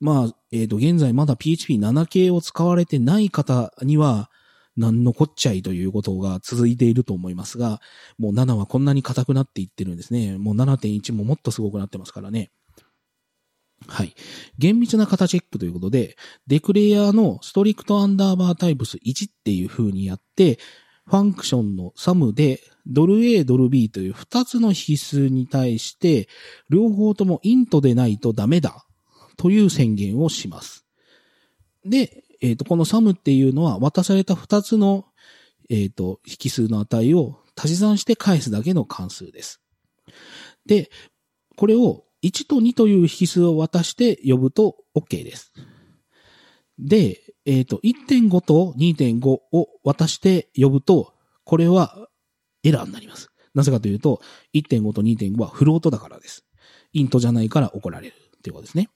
まあ、えっ、ー、と、現在まだ PHP7 系を使われてない方には、何のこっちゃいということが続いていると思いますが、もう7はこんなに硬くなっていってるんですね。もう7.1ももっとすごくなってますからね。はい。厳密な型チェックということで、デクレイヤーのストリクトアンダーバータイプス1っていう風にやって、ファンクションのサムで、ドル A、ドル B という2つの引数に対して、両方ともイントでないとダメだという宣言をします。で、えっ、ー、と、このサムっていうのは渡された2つの、えっ、ー、と、引数の値を足し算して返すだけの関数です。で、これを1と2という引数を渡して呼ぶと OK です。で、えっ、ー、と、1.5と2.5を渡して呼ぶと、これはエラーになります。なぜかというと、1.5と2.5はフロートだからです。イントじゃないから怒られるっていうことですね。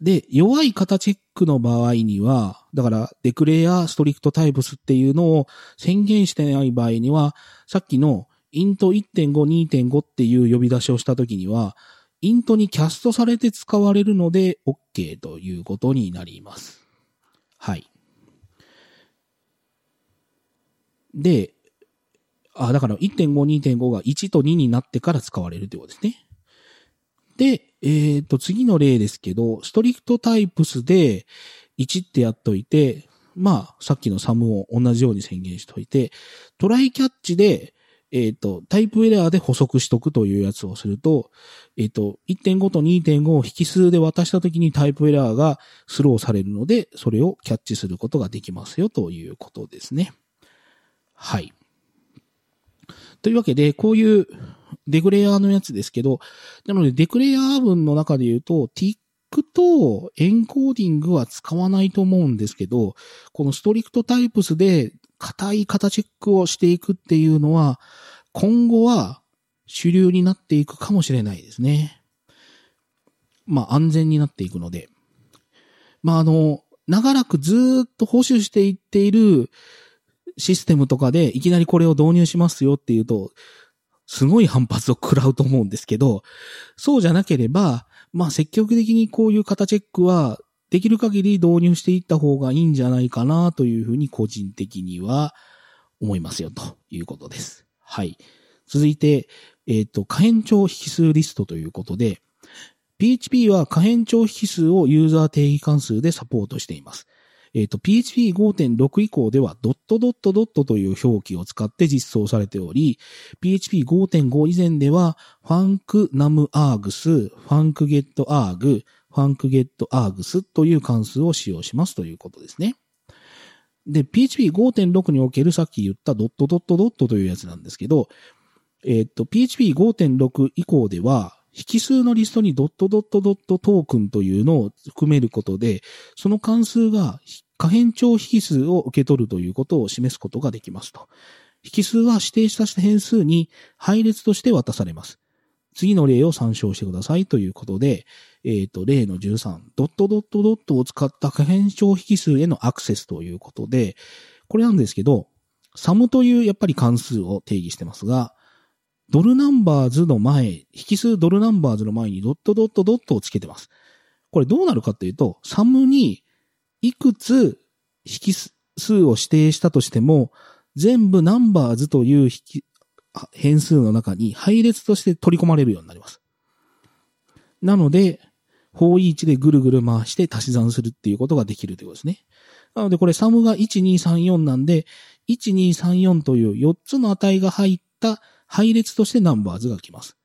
で、弱い型チェックの場合には、だから、デクレアストリクトタイプスっていうのを宣言してない場合には、さっきのイント1.5、2.5っていう呼び出しをしたときには、イントにキャストされて使われるので OK ということになります。はい。で、あ、だから1.5、2.5が1と2になってから使われるということですね。で、えっ、ー、と、次の例ですけど、ストリクトタイプスで1ってやっといて、まあ、さっきのサムを同じように宣言しといて、トライキャッチで、えっ、ー、と、タイプエラーで補足しとくというやつをすると、えっ、ー、と、1.5と2.5を引数で渡したときにタイプエラーがスローされるので、それをキャッチすることができますよということですね。はい。というわけで、こういうデクレアのやつですけど、なのでデクレア文の中で言うと、ティックとエンコーディングは使わないと思うんですけど、このストリクトタイプスで硬い型チェックをしていくっていうのは、今後は主流になっていくかもしれないですね。まあ安全になっていくので。まああの、長らくずっと保守していっているシステムとかでいきなりこれを導入しますよっていうと、すごい反発を食らうと思うんですけど、そうじゃなければ、まあ積極的にこういう型チェックはできる限り導入していった方がいいんじゃないかなというふうに個人的には思いますよということです。はい。続いて、えっ、ー、と、可変調引数リストということで、PHP は可変調引数をユーザー定義関数でサポートしています。えっ、と、PHP5.6 以降ではドットドットドットという表記を使って実装されており、PHP5.5 以前では、ファンクナムアーグス、ファンクゲットアーグ、スという関数を使用しますということですね。で、PHP5.6 におけるさっき言ったドットドットドットというやつなんですけど、えっ、と、PHP5.6 以降では、引数のリストにドットドットドットトークンというのを含めることで、その関数が可変調引数を受け取るということを示すことができますと。引数は指定した変数に配列として渡されます。次の例を参照してくださいということで、えっ、ー、と、例の13、ドットドットドットを使った可変調引数へのアクセスということで、これなんですけど、サムというやっぱり関数を定義してますが、ドルナンバーズの前、引数ドルナンバーズの前にドットドットドットをつけてます。これどうなるかっていうと、サムにいくつ引数を指定したとしても、全部ナンバーズという変数の中に配列として取り込まれるようになります。なので、方位置でぐるぐる回して足し算するっていうことができるということですね。なのでこれサムが1234なんで、1234という4つの値が入った配列としてナンバーズが来ます。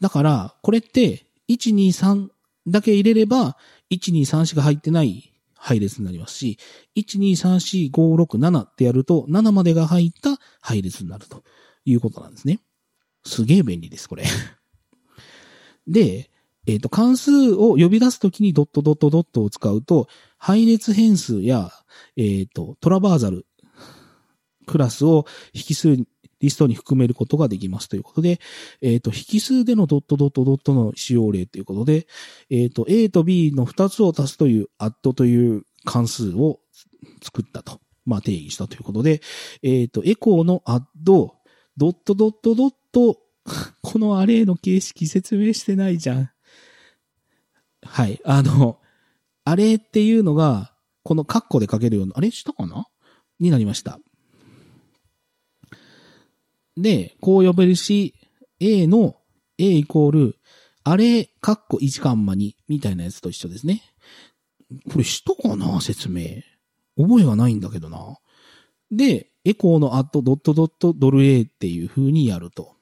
だから、これって、123だけ入れれば、123しか入ってない配列になりますし、1234567ってやると、7までが入った配列になるということなんですね。すげえ便利です、これ。で、えっ、ー、と、関数を呼び出すときにドットドットドットを使うと、配列変数や、えっ、ー、と、トラバーザルクラスを引数リストに含めることができますということで、えっ、ー、と、引数でのドットドットドットの使用例ということで、えっ、と、A と B の2つを足すという add という関数を作ったと。まあ、定義したということで、えっ、と、エコーの add、ドットドットドット、このアレイの形式説明してないじゃん。はい。あの、アレイっていうのが、このカッコで書けるような、あれしたかな？になりました。で、こう呼べるし、A の A イコール、あれ、カッコ1カンマ2みたいなやつと一緒ですね。これしたかな？説明。覚えがないんだけどな。で、エコーのアットドットドットドル A っていう風にやると。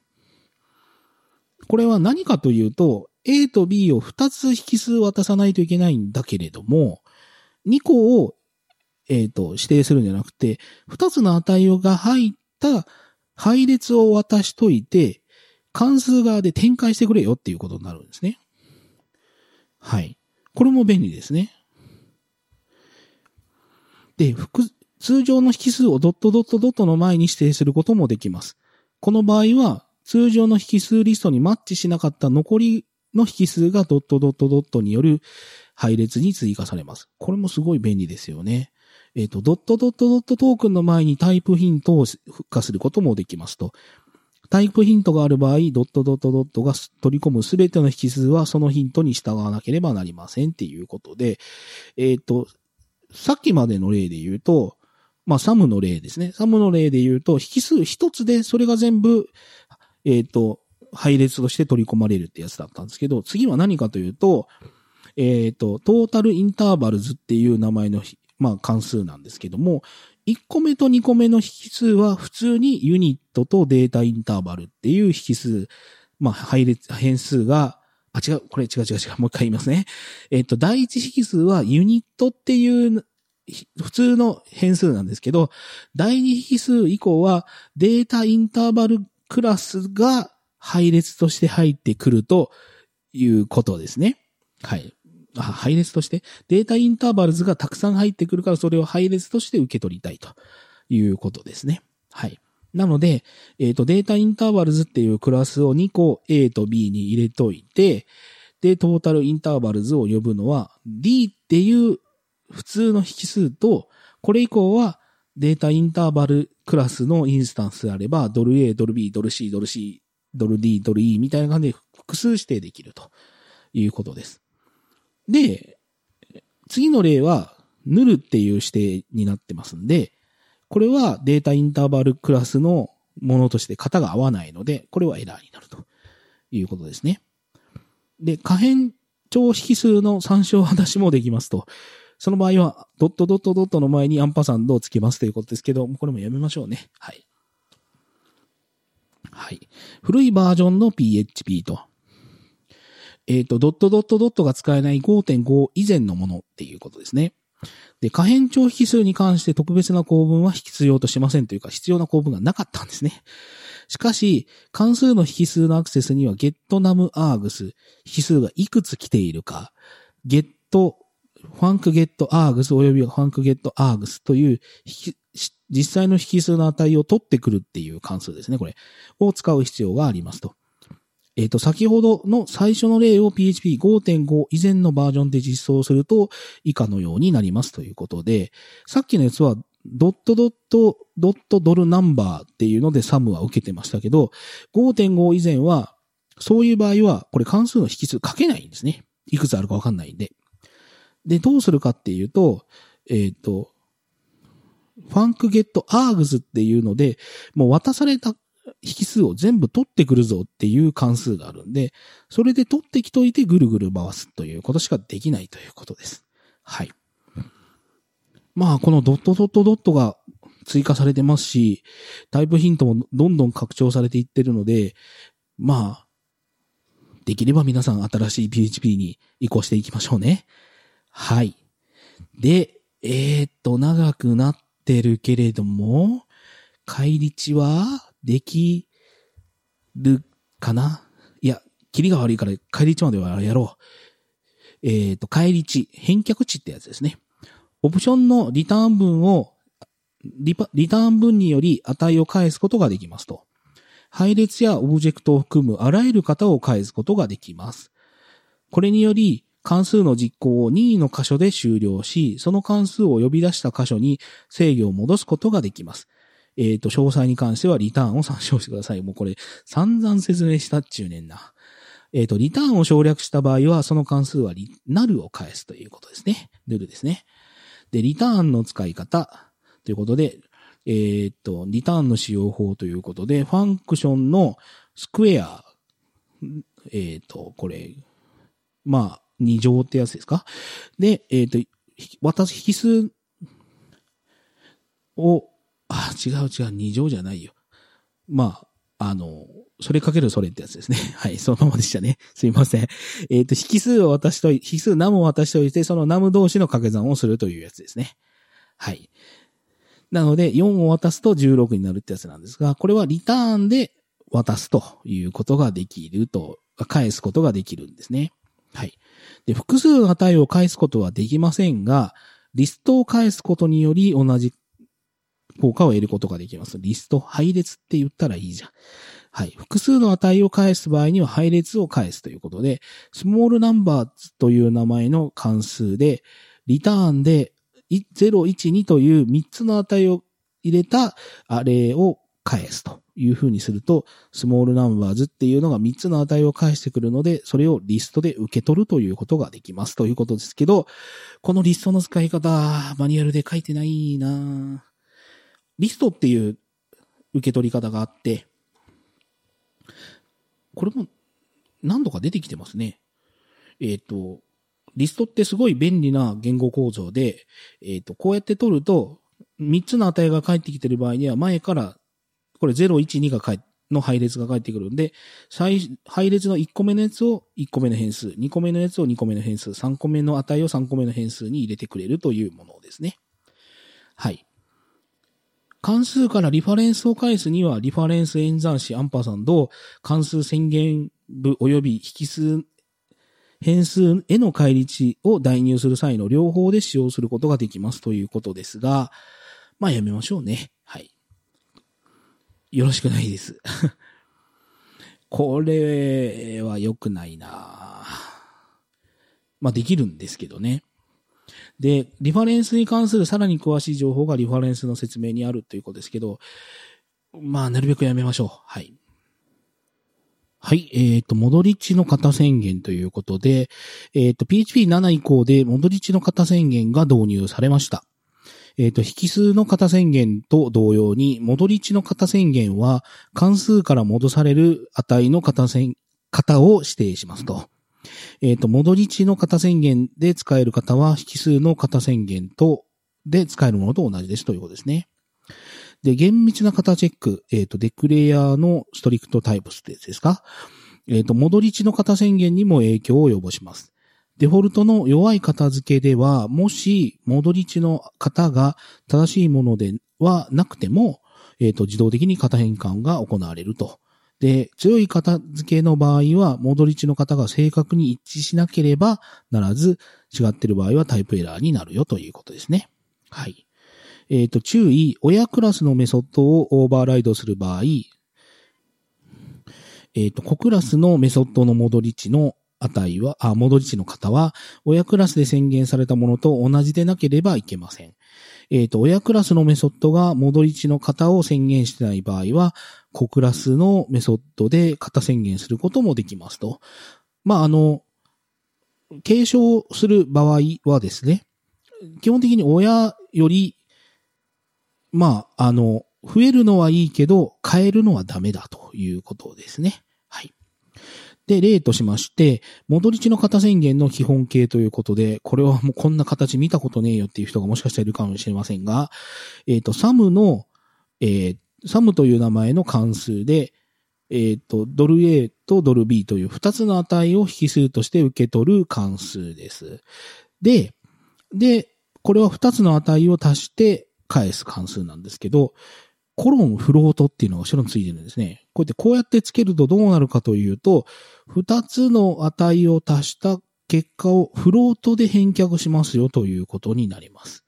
これは何かというと、A と B を2つ引数渡さないといけないんだけれども、2個を、えっ、ー、と、指定するんじゃなくて、2つの値が入った配列を渡しといて、関数側で展開してくれよっていうことになるんですね。はい。これも便利ですね。で、複、通常の引数をドットドットドットの前に指定することもできます。この場合は、通常の引数リストにマッチしなかった残りの引数がドットドットドットによる配列に追加されます。これもすごい便利ですよね。えっ、ー、と、ドットドットドットトークンの前にタイプヒントを付加することもできますと。タイプヒントがある場合、ドットドットドットが取り込むすべての引数はそのヒントに従わなければなりませんっていうことで、えっ、ー、と、さっきまでの例で言うと、まあ、サムの例ですね。サムの例で言うと、引数一つでそれが全部、えっ、ー、と、配列として取り込まれるってやつだったんですけど、次は何かというと、えっ、ー、と、トータルインターバルズっていう名前のまあ関数なんですけども、1個目と2個目の引数は普通にユニットとデータインターバルっていう引数、まあ配列、変数が、あ、違う、これ違う違う違う、もう一回言いますね。えっと、第一引数はユニットっていう普通の変数なんですけど、第二引数以降はデータインターバルクラスが配列として入ってくるということですね。はい。配列として、データインターバルズがたくさん入ってくるから、それを配列として受け取りたいということですね。はい。なので、えっ、ー、と、データインターバルズっていうクラスを2個 A と B に入れといて、で、トータルインターバルズを呼ぶのは D っていう普通の引数と、これ以降はデータインターバルクラスのインスタンスであれば、ドル A、ドル B、ドル C、ドル C、ドル D、ドル E みたいな感じで複数指定できるということです。で、次の例は、ヌルっていう指定になってますんで、これはデータインターバルクラスのものとして型が合わないので、これはエラーになるということですね。で、可変調引数の参照話もできますと。その場合は、ドットドットドットの前にアンパサンドをつけますということですけど、これもやめましょうね。はい。はい。古いバージョンの PHP と、えっ、ー、と、ドットドットドットが使えない5.5以前のものっていうことですね。で、可変調引数に関して特別な構文は必要としませんというか、必要な構文がなかったんですね。しかし、関数の引数のアクセスには getNumArgs、引数がいくつ来ているか、get、funcGetArgs および funcGetArgs という実際の引数の値を取ってくるっていう関数ですね、これ。を使う必要がありますと。えっ、ー、と、先ほどの最初の例を PHP5.5 以前のバージョンで実装すると以下のようになりますということで、さっきのやつはドットドットドットドルナンバーっていうのでサムは受けてましたけど、5.5以前はそういう場合はこれ関数の引数書けないんですね。いくつあるかわかんないんで。で、どうするかっていうと、えっ、ー、と、ファンクゲットアーグズっていうので、もう渡された引数を全部取ってくるぞっていう関数があるんで、それで取ってきといてぐるぐる回すということしかできないということです。はい。まあ、このドットドットドットが追加されてますし、タイプヒントもどんどん拡張されていってるので、まあ、できれば皆さん新しい PHP に移行していきましょうね。はい。で、えー、っと、長くなってるけれども、返り値はできるかな？いや、キリが悪いから帰り値まではやろう。えっ、と、帰り値、返却値ってやつですね。オプションのリターン分をリリターン分により値を返すことができますと。配列やオブジェクトを含むあらゆる型を返すことができます。これにより、関数の実行を任意の箇所で終了し、その関数を呼び出した箇所に制御を戻すことができます。えっ、ー、と、詳細に関してはリターンを参照してください。もうこれ、散々説明したっちゅうねんな。えっ、ー、と、リターンを省略した場合は、その関数はナルを返すということですね。ルルですね。で、リターンの使い方ということで、えっ、ー、と、リターンの使用法ということで、ファンクションのスクエア、えっ、と、これ、まあ、二乗ってやつですか？で、えっ、と、私、引数をあ、違う違う、二乗じゃないよ。まあ、あの、それかけるそれってやつですね。はい、そのままでしたね。すいません。えっ、ー、と、引数を渡しとい、引数ナムを渡しておいて、そのナム同士の掛け算をするというやつですね。はい。なので、4を渡すと16になるってやつなんですが、これはリターンで渡すということができると、返すことができるんですね。はい。で、複数の値を返すことはできませんが、リストを返すことにより同じ効果を得ることができます。リスト、配列って言ったらいいじゃん。はい。複数の値を返す場合には配列を返すということで、スモールナンバーという名前の関数で、リターンで012という3つの値を入れたアレを返すという風にすると、スモールナンバーズっていうのが3つの値を返してくるので、それをリストで受け取るということができますということですけど、このリストの使い方、マニュアルで書いてないなリストっていう受け取り方があって、これも何度か出てきてますね。えっ、ー、と、リストってすごい便利な言語構造で、えっ、ー、と、こうやって取ると、3つの値が返ってきてる場合には前から、これ0、1、2が返の配列が返ってくるんで、配列の1個目のやつを1個目の変数、2個目のやつを2個目の変数、3個目の値を3個目の変数に入れてくれるというものですね。はい。関数からリファレンスを返すには、リファレンス演算子アンパーさんと関数宣言部及び引数、変数への返り値を代入する際の両方で使用することができますということですが、まあやめましょうね。はい。よろしくないです。これは良くないなまあできるんですけどね。で、リファレンスに関するさらに詳しい情報がリファレンスの説明にあるということですけど、まあ、なるべくやめましょう。はい。はい。えっ、ー、と、戻り値の型宣言ということで、えっ、ー、と、PHP7 以降で戻り値の型宣言が導入されました。えっ、ー、と、引数の型宣言と同様に、戻り値の型宣言は、関数から戻される値の型宣、型を指定しますと。えっ、と、戻り値の型宣言で使える方は、引数の型宣言と、で使えるものと同じですということですね。で、厳密な型チェック、えっ、と、デクレアのストリクトタイプスってやつですか？えっ、と、戻り値の型宣言にも影響を及ぼします。デフォルトの弱い片付けでは、もし戻り値の型が正しいものではなくても、えっ、と、自動的に型変換が行われると。で、強い片付けの場合は、戻り値の型が正確に一致しなければならず、違ってる場合はタイプエラーになるよということですね。はい。えっ、ー、と、注意、親クラスのメソッドをオーバーライドする場合、えっ、ー、と、子クラスのメソッドの戻り値の値は、あ、戻り値の型は、親クラスで宣言されたものと同じでなければいけません。えっ、ー、と、親クラスのメソッドが戻り値の型を宣言してない場合は、子クラスのメソッドで型宣言することもできますと。まあ、あの、継承する場合はですね、基本的に親より、まあ、あの、増えるのはいいけど、変えるのはダメだということですね。はい。で、例としまして、戻り値の型宣言の基本形ということで、これはもうこんな形見たことねえよっていう人がもしかしたらいるかもしれませんが、えっ、ー、と、サムの、えー、サムという名前の関数で、えっ、ー、と、ドル A とドル B という二つの値を引数として受け取る関数です。で、で、これは二つの値を足して返す関数なんですけど、コロンフロートっていうのが後ろについてるんですね。こうやってこうやってつけるとどうなるかというと、二つの値を足した結果をフロートで返却しますよということになります。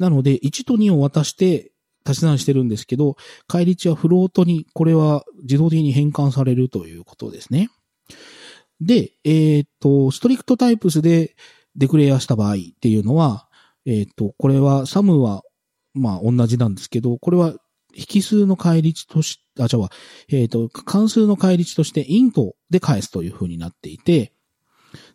なので、1と2を渡して足し算してるんですけど、返り値はフロートに、これは自動的に変換されるということですね。で、えっ、と、ストリクトタイプスでデクレアした場合っていうのは、えっ、と、これは、サムは、まあ、同じなんですけど、これは、引数の返り値とし、あ、じゃあ、えっ、と、関数の返り値としてイントで返すという風になっていて、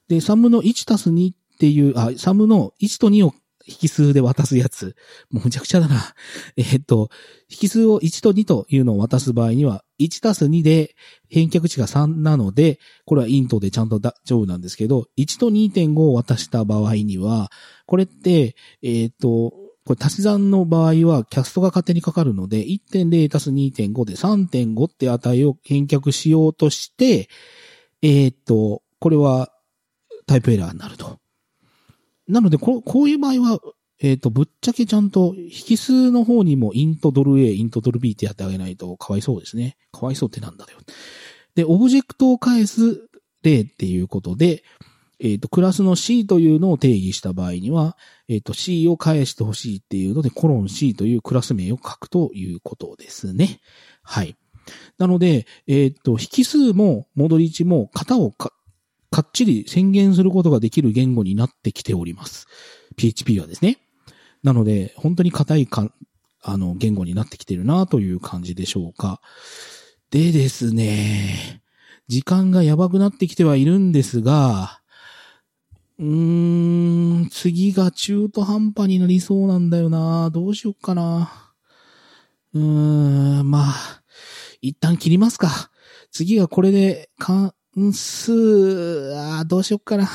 で、サムの1たす2っていう、あ、サムの1と2を引数で渡すやつ。もうむちゃくちゃだな。えっと、引数を1と2というのを渡す場合には、1たす2で返却値が3なので、これはイントでちゃんと大丈夫なんですけど、1と2.5を渡した場合には、これって、えっ、と、これ足し算の場合はキャストが勝手にかかるので、1.0たす2.5で3.5って値を返却しようとして、えっ、と、これはタイプエラーになると。なので、ここういう場合は、えっ、ー、と、ぶっちゃけちゃんと、引数の方にもイントドル A、イントドル B ってやってあげないとかわいそうですね。かわいそうってなんだよ。で、オブジェクトを返す例っていうことで、えっ、ー、と、クラスの C というのを定義した場合には、えっ、ー、と、C を返してほしいっていうので、コロン C というクラス名を書くということですね。はい。なので、えっ、と、引数も戻り値も型をかかっちり宣言することができる言語になってきております。PHP はですね。なので、本当に硬いか、あの、言語になってきてるなという感じでしょうか。でですね、時間がやばくなってきてはいるんですが、うーん、次が中途半端になりそうなんだよなどうしよっかな。うーん、まあ、一旦切りますか。次がこれで、か、ん数、あどうしよっかな。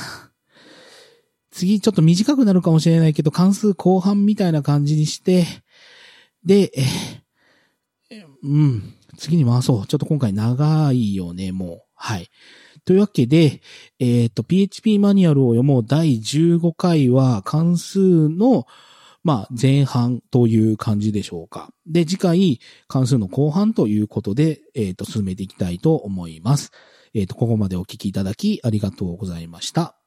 次ちょっと短くなるかもしれないけど、関数後半みたいな感じにして、で、え、うん、次に回そう。ちょっと今回長いよね、もう。はい。というわけで、えっ、ー、と、PHP マニュアルを読もう第15回は関数の、まあ、前半という感じでしょうか。で、次回、関数の後半ということで、えっ、ー、と、進めていきたいと思います。えっ、ー、と、ここまでお聞きいただきありがとうございました。